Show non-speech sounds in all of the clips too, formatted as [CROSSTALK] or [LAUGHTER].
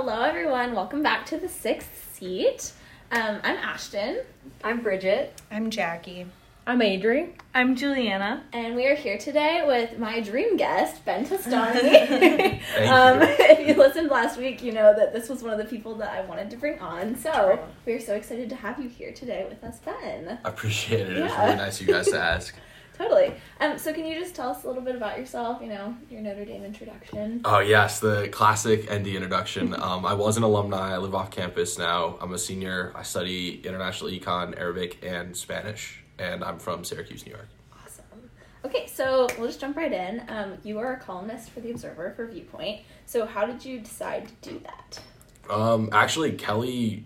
Hello, everyone. Welcome back to the sixth seat. Um, I'm Ashton, I'm Bridget. I'm Jackie. I'm Adri. I'm Juliana. and we are here today with my dream guest, Ben Testani. [LAUGHS] Thank um, you. [LAUGHS] if you listened last week, you know that this was one of the people that I wanted to bring on. So we're so excited to have you here today with us, Ben. I appreciate it. It was really nice of you guys to [LAUGHS] ask. Totally. Um, so can you just tell us a little bit about yourself? You know, your Notre Dame introduction. Oh yes, the classic ND introduction. [LAUGHS] Um, I was an alumni. I live off campus now. I'm a senior. I study international econ, Arabic, and Spanish, and I'm from Syracuse, New York. Awesome. Okay, so we'll just jump right in. Um, you are a columnist for the Observer for Viewpoint. So how did you decide to do that? Um, actually, Kelly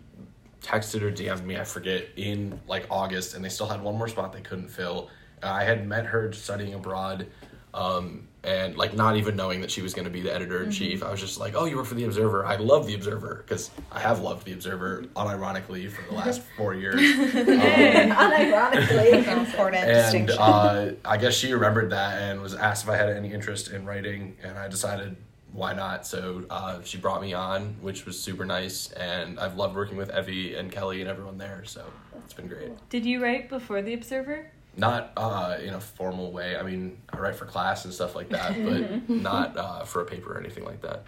texted or DM'd me. I forget in like August, and they still had one more spot they couldn't fill. I had met her studying abroad, um, and like not even knowing that she was going to be the editor in chief. I was just like, "Oh, you work for the Observer. I love the Observer because I have loved the Observer unironically for the last [LAUGHS] four years." [LAUGHS] Um, Unironically. [LAUGHS] Important and distinction. uh, I guess she remembered that and was asked if I had any interest in writing, and I decided why not. So uh, she brought me on, which was super nice, and I've loved working with Evie and Kelly and everyone there. So it's been great. Did you write before the Observer? Not uh, in a formal way. I mean, I write for class and stuff like that, but [LAUGHS] not uh, for a paper or anything like that.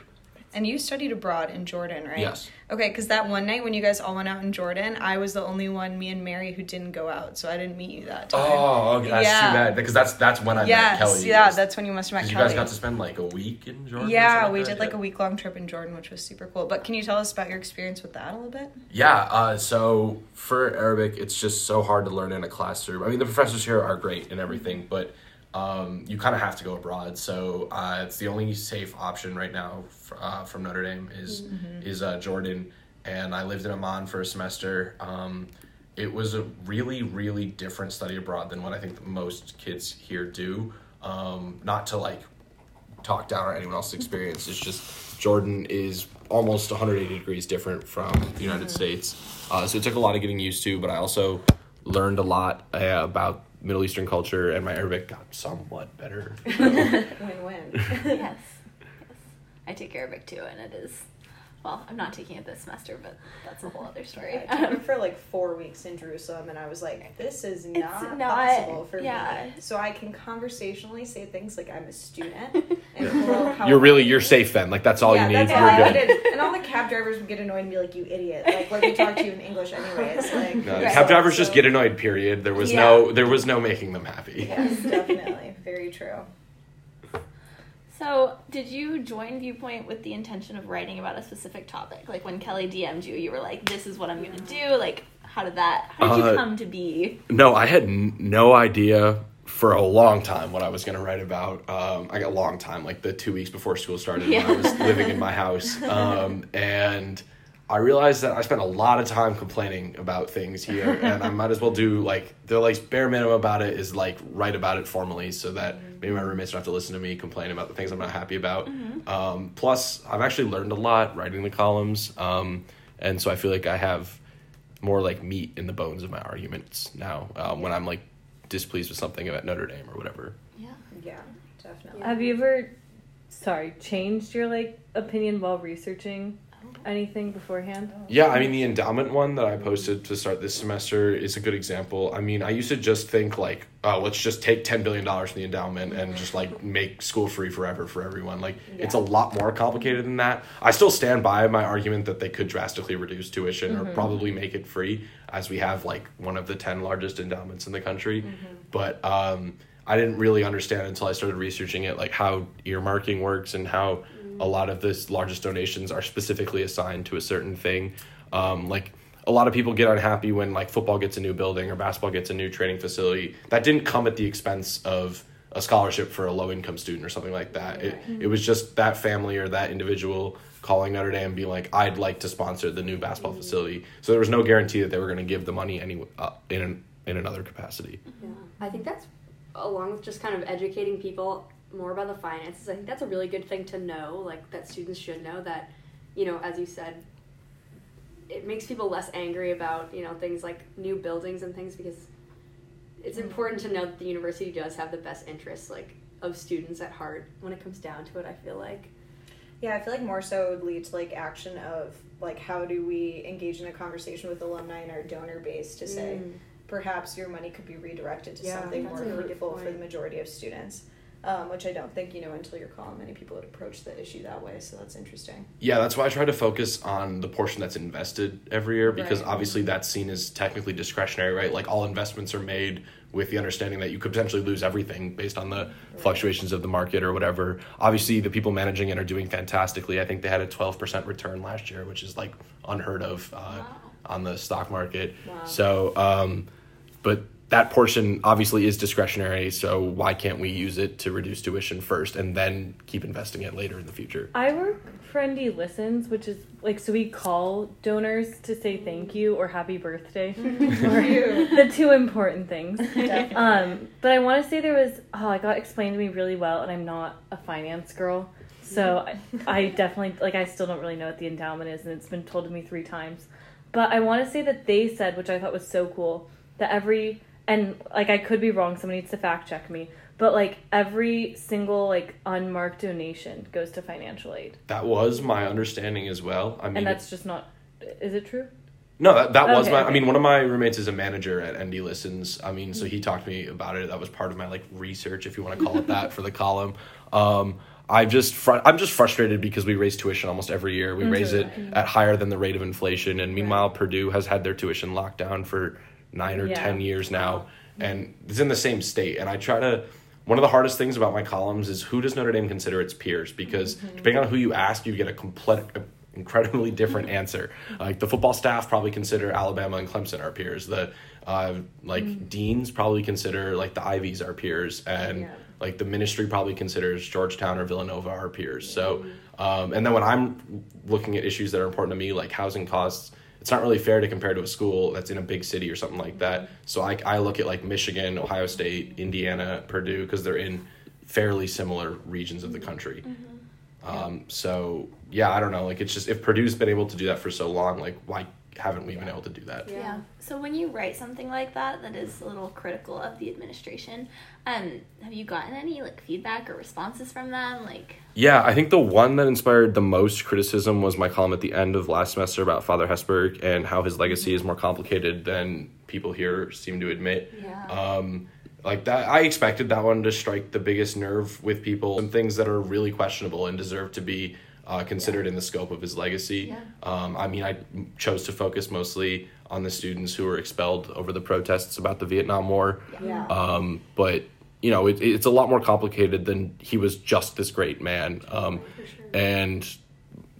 And you studied abroad in Jordan, right? Yes. Okay, because that one night when you guys all went out in Jordan, I was the only one, me and Mary, who didn't go out, so I didn't meet you that time. Oh, okay, that's Yeah. too bad because that's that's when I met yes, Kelly. yeah, was- that's when you must have met 'cause you Kelly. guys got to spend like a week in Jordan. yeah, we like did like Yeah. a week long trip in Jordan, which was super cool. But can you tell us about your experience with that a little bit? Yeah, uh, so for Arabic, it's just so hard to learn in a classroom. I mean, the professors here are great and everything, but um, you kind of have to go abroad. So uh, it's the only safe option right now f- uh, from Notre Dame is is uh, Jordan, and I lived in Amman for a semester. Um, it was a really, really different study abroad than what I think most kids here do. Um, not to like talk down on anyone else's experience. It's just Jordan is almost 180 degrees different from the United States. Uh, so it took a lot of getting used to, but I also learned a lot uh, about Middle Eastern culture, and my Arabic got somewhat better. [LAUGHS] Win-win. [LAUGHS] yes. yes. I take Arabic too, and it is, well, I'm not taking it this semester, but that's a whole other story. [LAUGHS] I took it um, for like four weeks in Jerusalem, and I was like, "This is not, not- possible for yeah. me." So I can conversationally say things like, "I'm a student," [LAUGHS] and You're really you?" you're safe then. Like that's all yeah, you need. That's all I You're good. needed. And all the cab drivers would get annoyed and be like, "You idiot!" Like when they talk to you in English, anyways. Like No, Right. Cab drivers just get annoyed. Period. There was Yeah. no there was no making them happy. Yes, definitely, very true. So, did you join Viewpoint with the intention of writing about a specific topic? Like when Kelly DM'd you, you were like, "This is what I'm going to do." Like, how did that? How did you Uh, come to be? No, I had n- no idea for a long time what I was going to write about. Um, I got a long time, like the two weeks before school started when I was living in my house. [LAUGHS] Um, and I realized that I spent a lot of time complaining about things here, [LAUGHS] and I might as well do like the like bare minimum about it is like write about it formally, so that maybe my roommates don't have to listen to me complain about the things I'm not happy about. Um, plus, I've actually learned a lot writing the columns, um, and so I feel like I have more like meat in the bones of my arguments now um, when I'm like displeased with something about Notre Dame or whatever. Yeah. Yeah, definitely. Have you ever, sorry, changed your like opinion while researching anything beforehand? Yeah, I mean the endowment one that I posted to start this semester is a good example. I mean, I used to just think like, oh, let's just take ten billion dollars from the endowment and just like make school free forever for everyone. Like it's a lot more complicated than that. I still stand by my argument that they could drastically reduce tuition or mm-hmm. probably make it free, as we have like one of the ten largest endowments in the country. Mm-hmm. But um, I didn't really understand until I started researching it, like how earmarking works and how a lot of the largest donations are specifically assigned to a certain thing. Um, like a lot of people get unhappy when like football gets a new building or basketball gets a new training facility. That didn't come at the expense of a scholarship for a low income student or something like that. It it was just that family or that individual calling Notre Dame and being like, I'd like to sponsor the new basketball facility. So there was no guarantee that they were going to give the money any uh, in an, in another capacity. Yeah, I think that's along with just kind of educating people more about the finances. I think that's a really good thing to know, like that students should know that, you know, as you said, it makes people less angry about you know things like new buildings and things because it's important to know that the university does have the best interests like of students at heart when it comes down to it. I feel like. Yeah, I feel like more so it would lead to like action of like how do we engage in a conversation with alumni and our donor base to say Mm. perhaps your money could be redirected to Yeah, something more fruitful for the majority of students. Um, which I don't think you know until your call. Many people would approach the issue that way, so that's interesting. Yeah, that's why I try to focus on the portion that's invested every year because Right. obviously that's seen as technically discretionary, right? Like all investments are made with the understanding that you could potentially lose everything based on the fluctuations of the market or whatever. Obviously, the people managing it are doing fantastically. I think they had a 12% return last year, which is like unheard of uh, Wow. on the stock market. Wow. So, um, but that portion obviously is discretionary. So why can't we use it to reduce tuition first and then keep investing it later in the future? I work Friendly Listens, which is like so we call donors to say thank you or happy birthday, [LAUGHS] or [LAUGHS] the two important things. Um, but I want to say there was oh, it got explained to me really well, and I'm not a finance girl, so [LAUGHS] I, I definitely like I still don't really know what the endowment is, and it's been told to me three times. But I want to say that they said, which I thought was so cool, that every and like I could be wrong, somebody needs to fact check me, but like every single like unmarked donation goes to financial aid, That was my understanding as well. I mean, and that's just not. Is it true? No, that, that was Okay, my. I mean, one of my roommates is a manager at ND Listens. I mean, so he talked to me about it. That was part of my like research, if you want to call it that, for the column. Um, I just fr- I'm just frustrated because we raise tuition almost every year. We raise it at higher than the rate of inflation, and meanwhile, Purdue has had their tuition locked down for nine or Yeah. ten years now, and it's in the same state. And I try to. One of the hardest things about my columns is who does Notre Dame consider its peers? Because depending on who you ask, you get a complete, incredibly different answer. Like the football staff probably consider Alabama and Clemson our peers. The uh, like deans probably consider like the Ivies our peers, and Yeah. like the ministry probably considers Georgetown or Villanova our peers. So, um, and then when I'm looking at issues that are important to me, like housing costs. It's not really fair to compare to a school that's in a big city or something like that. So I, I look at like Michigan, Ohio State, Indiana, Purdue because they're in fairly similar regions of the country. Um, so yeah, I don't know. Like it's just if Purdue's been able to do that for so long, like why haven't we been able to do that? Yeah. Yeah. So when you write something like that that is a little critical of the administration, um, have you gotten any like feedback or responses from them? Like, Yeah, I think the one that inspired the most criticism was my column at the end of last semester about Father Hesburgh and how his legacy is more complicated than people here seem to admit. yeah. Um, like that, I expected that one to strike the biggest nerve with people. Some things that are really questionable and deserve to be uh, considered in the scope of his legacy. Yeah. Um, I mean, I chose to focus mostly on the students who were expelled over the protests about the Vietnam War. Yeah. Um, but you know, it, it's a lot more complicated than he was just this great man. Um, and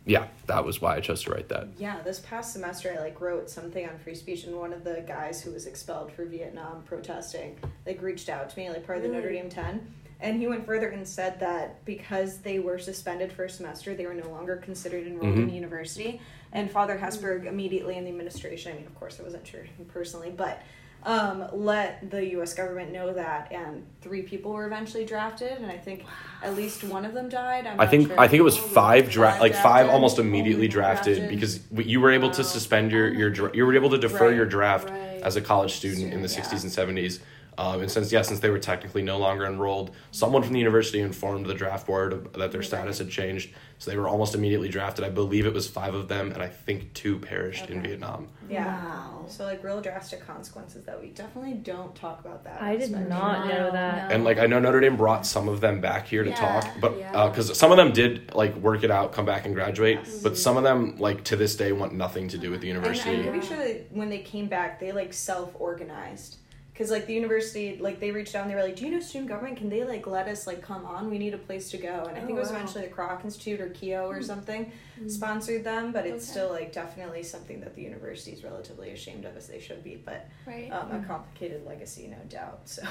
yeah, that was why I chose to write that. Yeah, this past semester I like wrote something on free speech and one of the guys who was expelled for Vietnam protesting like reached out to me like part of the Notre Dame 10 and he went further and said that because they were suspended for a semester they were no longer considered enrolled in Mhm. university and Father Hesburgh immediately in the administration I mean of course I wasn't sure him personally but um, let the U.S. government know that, and three people were eventually drafted, and I think at least one of them died. I'm I think sure. I think it was five dra- Five like five almost immediately drafted, drafted. because you were able to suspend your your dra- you were able to defer Right, your draft right. as a college student in the Sure, 60s yeah. and 70s. Um, and since yeah, since they were technically no longer enrolled, someone from the university informed the draft board of- that their status had changed, so they were almost immediately drafted. I believe it was five of them, and I think two perished in Vietnam. Yeah. Wow. So like real drastic consequences that we definitely don't talk about that. I did especially. not know that. no. And like I know Notre Dame brought some of them back here to Yeah. talk, but Yeah. because some of them did like work it out, come back and graduate, but some of them like to this day want nothing to do with the university. And university. I'm pretty sure that when they came back, they like self-organized. Cause like the university, like they reached out and they were like, "Do you know student government? Can they like let us like come on? We need a place to go." And I think Oh, it was wow. eventually the Kroc Institute or KEO or something sponsored them, but it's Okay. still like definitely something that the university is relatively ashamed of, as they should be. But right. um, a complicated legacy, no doubt. So.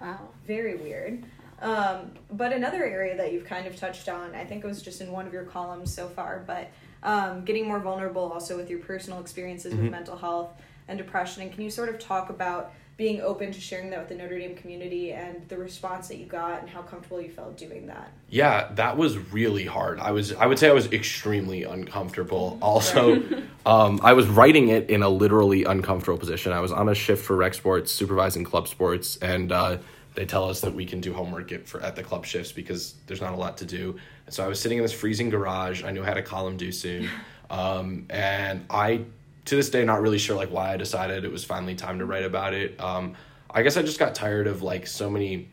wow. [LAUGHS] very weird. Um, but another area that you've kind of touched on, I think it was just in one of your columns so far, but um, getting more vulnerable also with your personal experiences with Mhm. mental health and depression. And can you sort of talk about being open to sharing that with the Notre Dame community and the response that you got and how comfortable you felt doing that? Yeah, that was really hard. I was I would say I was extremely uncomfortable. [LAUGHS] Also, um, I was writing it in a literally uncomfortable position. I was on a shift for rec sports, supervising club sports, and uh, they tell us that we can do homework at, for at the club shifts because there's not a lot to do. so I was sitting in this freezing garage. I knew I had a column due soon, [LAUGHS] um, and I to this day not really sure like why I decided it was finally time to write about it. Um, I guess I just got tired of like so many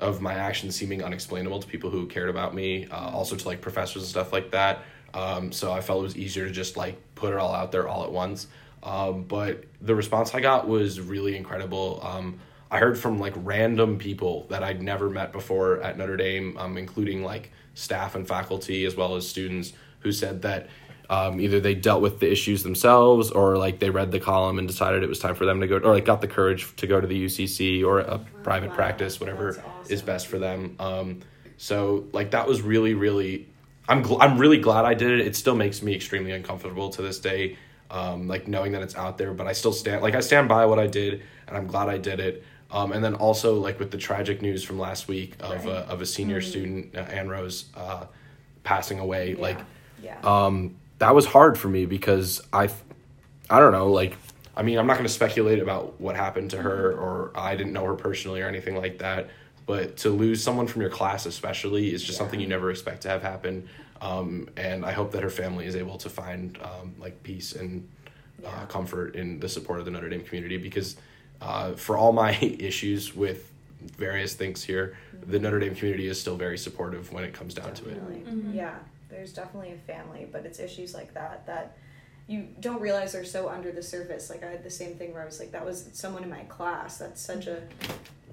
of my actions seeming unexplainable to people who cared about me, uh, also to like professors and stuff like that. Um, so I felt it was easier to just like put it all out there all at once. Um, but the response I got was really incredible. Um, I heard from like random people that I'd never met before at Notre Dame, um, including like staff and faculty as well as students who said that um, either they dealt with the issues themselves or like they read the column and decided it was time for them to go or like got the courage to go to the UCC or a private Wow, practice, whatever that's is best for them. Um, so like that was really really I'm gl- I'm really glad I did it. It still makes me extremely uncomfortable to this day, um, like knowing that it's out there. But I still stand like I stand by what I did, and I'm glad I did it. Um, and then also like with the tragic news from last week of a, of a senior student uh, Annrose uh, passing away, like yeah. um, that was hard for me because I, I don't know, like, I mean, I'm not going to speculate about what happened to her or I didn't know her personally or anything like that. But to lose someone from your class, especially, is just something you never expect to have happen. Um, and I hope that her family is able to find uh, like peace and uh, comfort in the support of the Notre Dame community because uh, for all my [LAUGHS] issues with various things here, the Notre Dame community is still very supportive when it comes down to it. Definitely. Mhm. Yeah, there's definitely a family, but it's issues like that that you don't realize are so under the surface. Like I had the same thing where I was like, that was someone in my class. That's such a,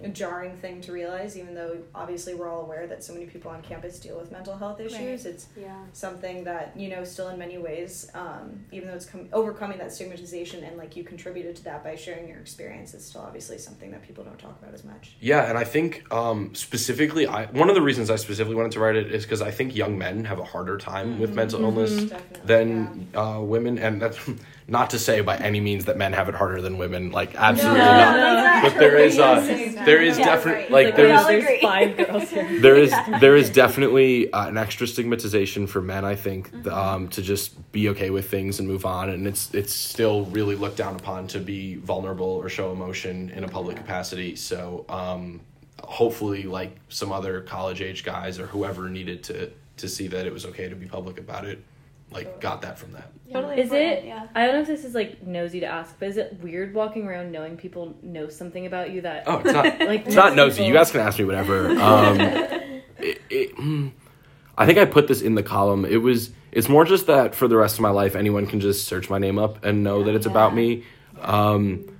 a jarring thing to realize, even though obviously we're all aware that so many people on campus deal with mental health issues. It's Yeah. something that you know still in many ways um, even though it's com- overcoming that stigmatization and like you contributed to that by sharing your experience it's still obviously something that people don't talk about as much Yeah, and I think um, specifically, I one of the reasons I specifically wanted to write it is because I think young men have a harder time with mental illness definitely than uh, women, and that's [LAUGHS] not to say by any means that men have it harder than women. Like absolutely No, not. no. But there is uh, [LAUGHS] there is yeah, definitely right. like Like, there we is all there's agree. five girls here. there is there is definitely uh, an extra stigmatization for men i think um, to just be okay with things and move on and it's it's still really looked down upon to be vulnerable or show emotion in a public capacity so um, hopefully like some other college age guys or whoever needed to to see that it was okay to be public about it like got that from that Totally Is important, it? Yeah. I don't know if this is like nosy to ask, but is it weird walking around knowing people know something about you that oh it's not [LAUGHS] like It's not nosy. You guys can ask me whatever. Um, [LAUGHS] it, it, mm, I think I put this in the column. It was. It's more just that for the rest of my life, anyone can just search my name up and know that it's about me. Um,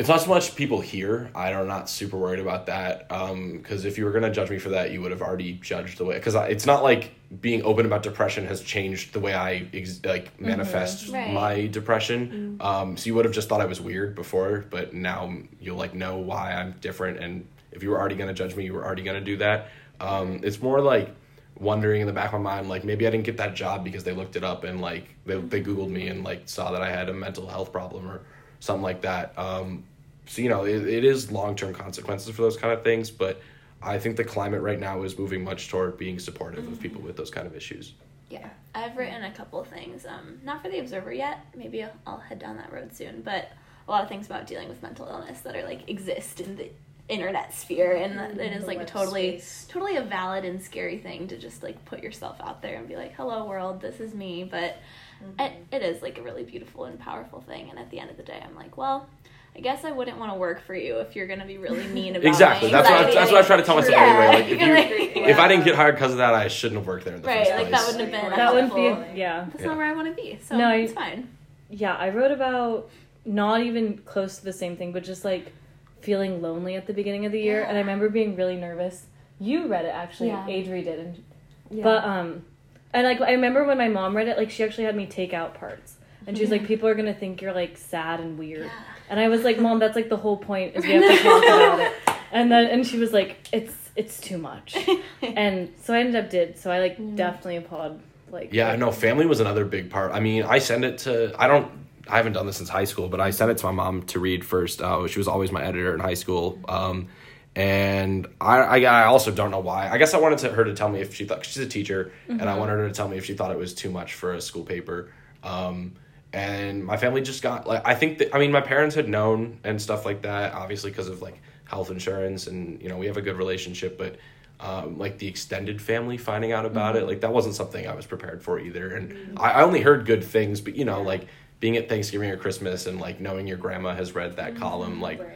it's not so much people here. I'm not super worried about that. Because if you were gonna judge me for that, you would have already judged the way. Because it's not like being open about depression has changed the way I ex- like manifest Right. my depression. Um, so you would have just thought I was weird before, but now you'll like know why I'm different. And if you were already gonna judge me, you were already gonna do that. Um, it's more like wondering in the back of my mind, like maybe I didn't get that job because they looked it up and like they they googled me and like saw that I had a mental health problem or something like that. Um, so you know, it, it is long term consequences for those kind of things, but. I think the climate right now is moving much toward being supportive of mm-hmm. people with those kind of issues. Yeah, I've written a couple of things. Um, not for the Observer yet. Maybe I'll, I'll head down that road soon. But a lot of things about dealing with mental illness that are like exist in the internet sphere, and that it is like web totally, space. totally a valid and scary thing to just like put yourself out there and be like, "Hello, world, this is me." But mm-hmm. it, it is like a really beautiful and powerful thing. And at the end of the day, I'm like, well. I guess I wouldn't want to work for you if you're gonna be really mean about Exactly. my That's what I, that's what I try to tell myself Yeah, anyway. Like if you're you, [LAUGHS] like- if I didn't get hired because of that, I shouldn't have worked there in the Right, first like place. that wouldn't have been that wouldn't be yeah. That's Yeah. not where I want to be. So No, I- it's fine. Yeah, I wrote about not even close to the same thing, but just like feeling lonely at the beginning of the year, and I remember being really nervous. You read it actually, Yeah. Adri did, and but um, and like I remember when my mom read it, like she actually had me take out parts, and she was like, "People are gonna think you're like sad and weird," Yeah. And I was like, "Mom, that's like the whole point is we [LAUGHS] have to talk about it," and then and she was like, "It's it's too much," [LAUGHS] and so I ended up did. So I like Mm. definitely applaud like Yeah, no, family was another big part. I mean, I send it to I don't I haven't done this since high school, but I sent it to my mom to read first. Uh, she was always my editor in high school. Um, and I, I, I also don't know why. I guess I wanted to, her to tell me if she thought she's a teacher, and I wanted her to tell me if she thought it was too much for a school paper. Um, and my family just got like I think that I mean my parents had known and stuff like that, obviously because of like health insurance, and you know we have a good relationship, but um, like the extended family finding out about it. Mm-hmm. Like that wasn't something I was prepared for either. And mm-hmm. I, I only heard good things, but you know, like being at Thanksgiving or Christmas and like knowing your grandma has read that mm-hmm. column, like Right.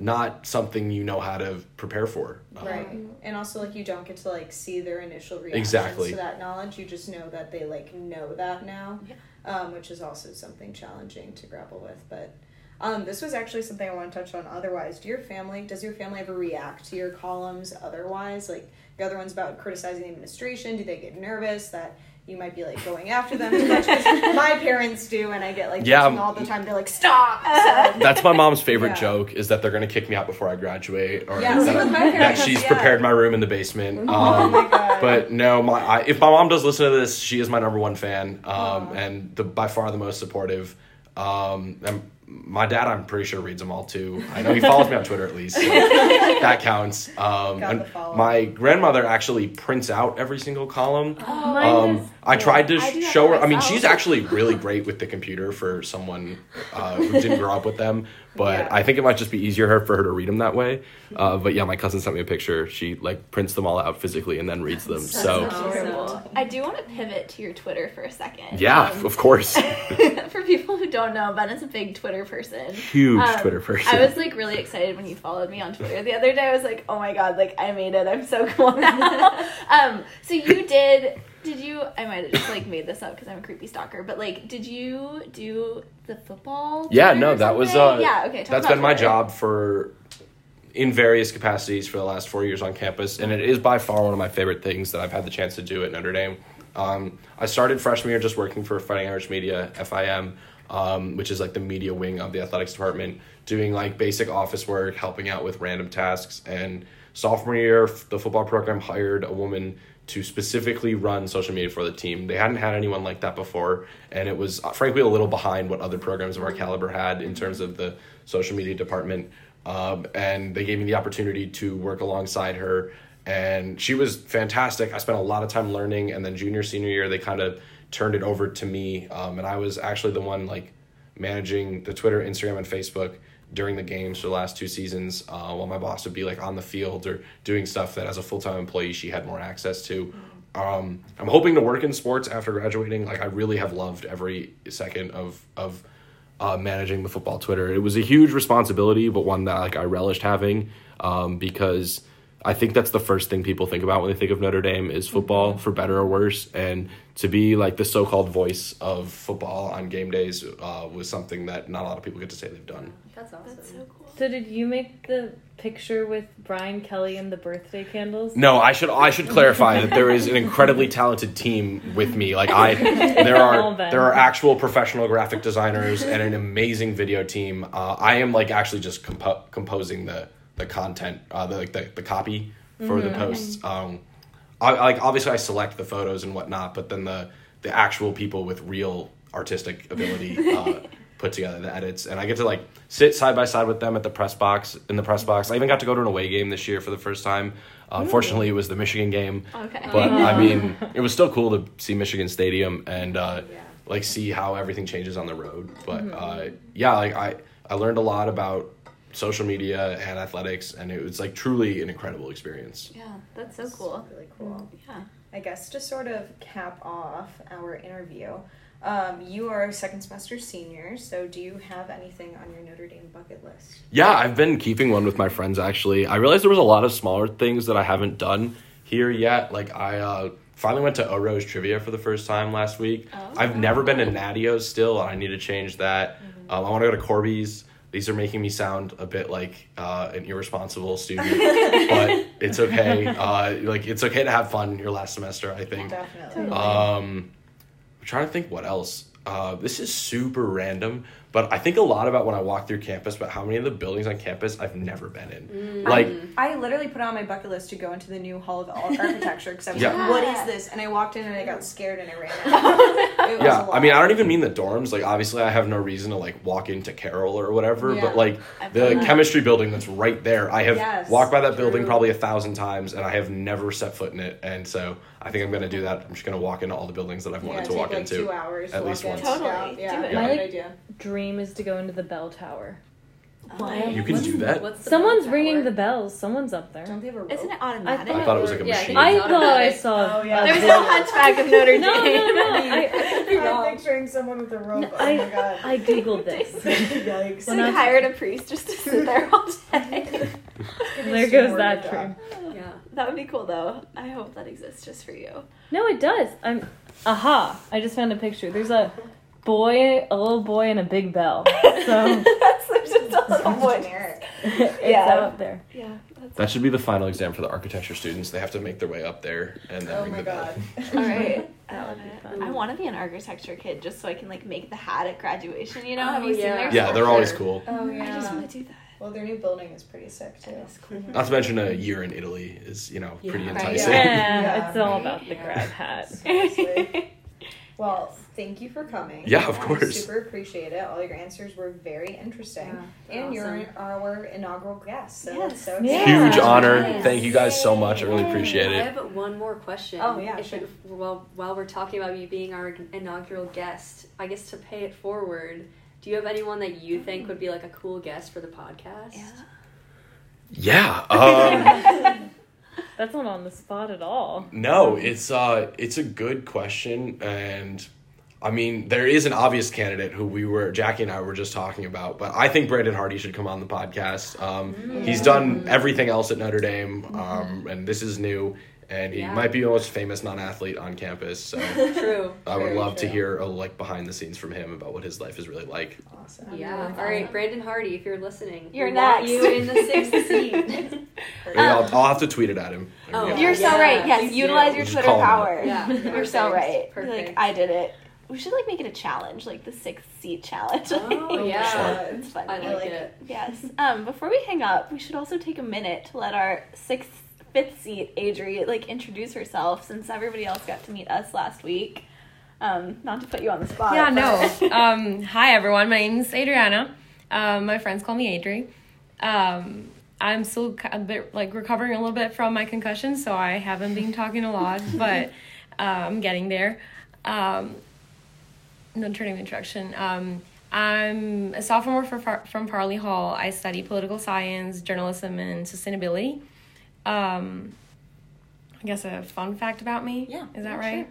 Not something you know how to prepare for. Um, Right. And also like you don't get to like see their initial reactions Exactly. to that knowledge. You just know that they like know that now. Um, which is also something challenging to grapple with. But um, this was actually something I want to touch on otherwise. Do your family does your family ever react to your columns otherwise? Like the other ones about criticizing the administration, do they get nervous that you might be like going after them too much? 'Cause [LAUGHS] my parents do and I get like Yeah. teaching all the time. They're like, Stop [LAUGHS] So- That's my mom's favorite Yeah. joke is that they're gonna kick me out before I graduate, or Yeah, that, [LAUGHS] with that she's yeah. prepared my room in the basement. Oh Um, my god. but no, my I, if my mom does listen to this, she is my number one fan, um, and the by far the most supportive. Um, and my dad, I'm pretty sure reads them all too. I know he follows me on Twitter at least, so [LAUGHS] that counts. Um, and my grandmother actually prints out every single column. Mine Um, I tried to I show her. I mean, she's actually really great with the computer for someone uh, who didn't grow up with them. But Yeah. I think it might just be easier for her to read them that way. Uh, but yeah, my cousin sent me a picture. She like prints them all out physically and then reads them. So Awesome. I do want to pivot to your Twitter for a second. yeah, Um, of course, [LAUGHS] for people who don't know, Ben is a big Twitter person. huge Um, Twitter person. I was like really excited when you followed me on Twitter the other day. I was like, oh my god, like I made it. I'm so cool now. [LAUGHS] um, so you did. Did you? I might have just like made this up because I'm a creepy stalker. But like, did you do the football? Yeah, no, that was uh, yeah. Okay, That's been my job for in various capacities for the last four years on campus, and it is by far one of my favorite things that I've had the chance to do at Notre Dame. Um, I started freshman year just working for Fighting Irish Media (FIM), um, which is like the media wing of the athletics department, doing like basic office work, helping out with random tasks. And sophomore year, the football program hired a woman to specifically run social media for the team. They hadn't had anyone like that before, and it was uh, frankly a little behind what other programs of our caliber had in terms of the social media department. Um, and they gave me the opportunity to work alongside her, and she was fantastic. I spent a lot of time learning, and then junior senior year they kind of turned it over to me, um, and I was actually the one like managing the Twitter, Instagram, and Facebook during the games for the last two seasons uh, while my boss would be like on the field or doing stuff that as a full-time employee she had more access to. Um, i'm hoping to work in sports after graduating. Like i really have loved every second of of uh, managing the football twitter. It was a huge responsibility but one that like i relished having um, because I think that's the first thing people think about when they think of Notre Dame is football, for better or worse. And to be like the so-called voice of football on game days uh, was something that not a lot of people get to say they've done. That's awesome. That's so cool. So did you make the picture with Brian Kelly and the birthday candles? No, I should I should clarify that there is an incredibly talented team with me. Like I, [LAUGHS] there are there are actual professional graphic designers and an amazing video team. Uh, I am like actually just compo- composing the the content, uh, the like the, the copy for the posts. Um, I, like obviously I select the photos and whatnot, but then the the actual people with real artistic ability [LAUGHS] uh, put together the edits, and I get to like sit side by side with them at the press box in the press box. I even got to go to an away game this year for the first time. Uh, unfortunately, it was the Michigan game, Okay. but I [LAUGHS] mean, it was still cool to see Michigan Stadium and uh, Yeah. like see how everything changes on the road. But uh, yeah, like I I learned a lot about social media and athletics, and it was like truly an incredible experience. yeah, that's so cool. Really cool. Yeah. I guess to sort of cap off our interview, um, you are a second semester senior, so do you have anything on your Notre Dame bucket list? Yeah, I've been keeping one with my friends actually. I realized there was a lot of smaller things that I haven't done here yet. Like I uh, finally went to Oro's trivia for the first time last week. Oh. I've never been to Natio's still. And I need to change that. Um, I want to go to Corby's. These are making me sound a bit like uh, an irresponsible student, [LAUGHS] but it's okay. Uh, like it's okay to have fun your last semester. I think. Definitely. Um, I'm trying to think what else. Uh, this is super random, but I think a lot about when I walk through campus, but how many of the buildings on campus I've never been in. Like, I literally put on my bucket list to go into the new Hall of Architecture because I was Yeah. like, "What is this?" And I walked in and I got scared and I ran out. It was [LAUGHS] yeah, I mean, I don't even mean the dorms. Like, obviously, I have no reason to like walk into Carroll or whatever, Yeah. but like I've the done that. chemistry building that's right there, I have Yes, walked by that building probably a thousand times, and I have never set foot in it. And so I think I'm gonna do that. I'm just gonna walk into all the buildings that I've yeah, wanted to take walk like into. two hours at to least walk in. once. Totally. Yeah, Do yeah, it. good My, like, idea. Dream is to go into the bell tower. What? You can do that? What's the Someone's bell ringing the bells. Someone's up there. Don't they have a rope? Isn't it automatic? thought- I thought it was like a Yeah, I machine. think I it's thought I automatic. saw. Oh, yeah. a There's no Hunchback of Notre Dame. No, no, no. I, Could be I'm picturing someone with a rope. No, oh my god. I googled [LAUGHS] this. Yikes. So they hired a priest just to sit there all day. [LAUGHS] there goes that dream. Yeah. that would be cool though. I hope that exists just for you. No, it does. I'm. Aha! I just found a picture. There's a boy, a little boy, and a big bell. [LAUGHS] So that's just a little boy. generic. it's Yeah. out there. Yeah. That's That should be the final exam for the architecture students. They have to make their way up there and then Oh ring my the bell. god. [LAUGHS] all right. I That love would be it. fun. I want to be an architecture kid just so I can like make the hat at graduation. You know, Oh, have you seen their Yeah, stuff? they're always cool. Oh yeah. I just want to do that. Well, their new building is pretty sick too. That is cool. Not to mention a year in Italy is, you know, pretty Yeah. Right, enticing. Yeah, Yeah. it's all about the Yeah. grad hat. [LAUGHS] Seriously. Well, thank you for coming. Yeah, of I course. super appreciate it. All your answers were very interesting. Yeah, And awesome. you're our inaugural guest, so Yes. it's so Yeah. exciting. Huge honor. Nice. Thank you guys so much. I really appreciate it. I have one more question. Oh, yeah, If sure. it- well, while we're talking about you being our inaugural guest, I guess to pay it forward, do you have anyone that you think would be like a cool guest for the podcast? Yeah. Yeah. Um, [LAUGHS] That's not on the spot at all. no, it's uh, it's a good question, and I mean, there is an obvious candidate who we were Jackie and I were just talking about, but I think Brandon Hardy should come on the podcast. Um, He's done everything else at Notre Dame, um, and this is new, and he Yeah. might be the most famous non-athlete on campus. So [LAUGHS] True. I would Very love to hear a like behind the scenes from him about what his life is really like. Awesome. Yeah. All right, Brandon Hardy, if you're listening, You're we want next. You in the sixth seat. [LAUGHS] Maybe I'll, I'll have to tweet it at him. Oh, Yeah. You're so Yeah, right. Yes, please utilize do. your Just Twitter call him out. power. Yeah, You're so right. perfect. Like I did it. We should like make it a challenge, like the sixth seat challenge. Oh, [LAUGHS] yeah. it's fun. I like like it. Yes. Um, before we hang up, we should also take a minute to let our sixth, fifth seat Adri like introduce herself, since everybody else got to meet us last week. Um, not to put you on the spot. Yeah, no. [LAUGHS] um, hi, everyone. My name's Adriana. Um, my friends call me Adri. Um, I'm still a bit like recovering a little bit from my concussion, so I haven't been talking a lot, [LAUGHS] but uh, I'm getting there. Um, no turning introduction. Um, I'm a sophomore for, from Farley Hall. I study political science, journalism, and sustainability. Um, I guess a fun fact about me. Yeah, Is that right?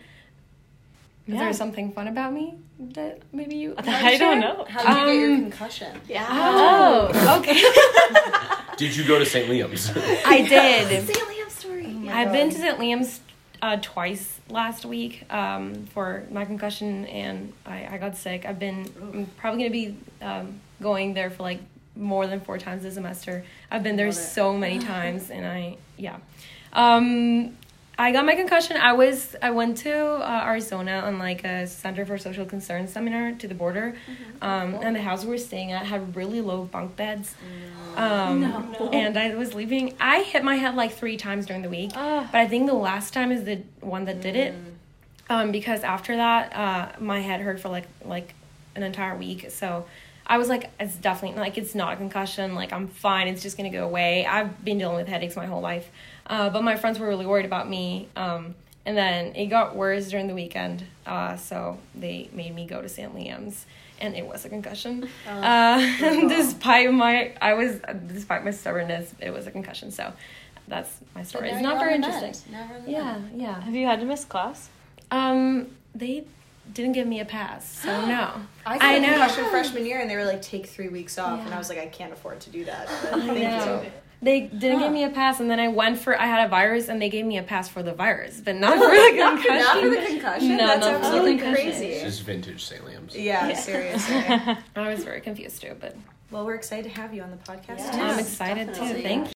Is Yeah. there something fun about me that maybe you? I don't know. How did you get your Um, concussion? Yeah. Oh, okay. [LAUGHS] Did you go to St. Liam's? [LAUGHS] I did. St. Liam's story. Yeah. I've been to St. Liam's uh, twice last week um, for my concussion, and I, I got sick. I've been I'm probably gonna be um, going there for like more than four times this semester. I've been there so many [LAUGHS] times, and I yeah. Um, I got my concussion. I was I went to uh, Arizona on like a Center for Social Concern seminar to the border, um, and the house we were staying at had really low bunk beds. Um, No. And I was leaving. I hit my head like three times during the week, but I think the last time is the one that did it. Um, because after that, uh, my head hurt for like like an entire week. So I was like, it's definitely like it's not a concussion. Like I'm fine. It's just gonna go away. I've been dealing with headaches my whole life, uh, but my friends were really worried about me. Um, and then it got worse during the weekend. Uh, so they made me go to St. Liam's, and it was a concussion. uh, [LAUGHS] despite my, I was despite my stubbornness, it was a concussion. So that's my story. It's not very interesting. Yeah, yeah. Have you had to miss class? Um, they didn't give me a pass, so [GASPS] no. I, I I know. concussion freshman year, and they were like, take three weeks off, and I was like, I can't afford to do that. But I thank know. you. They didn't give me a pass, and then I went for I had a virus, and they gave me a pass for the virus, but not for the concussion. [LAUGHS] Not for the concussion. No, That's not for the absolutely concussion. It's crazy. just vintage St. Liam's. Yeah, seriously. [LAUGHS] I was very confused too, but well, we're excited to have you on the podcast. Yeah. too. I'm excited definitely. too. Thank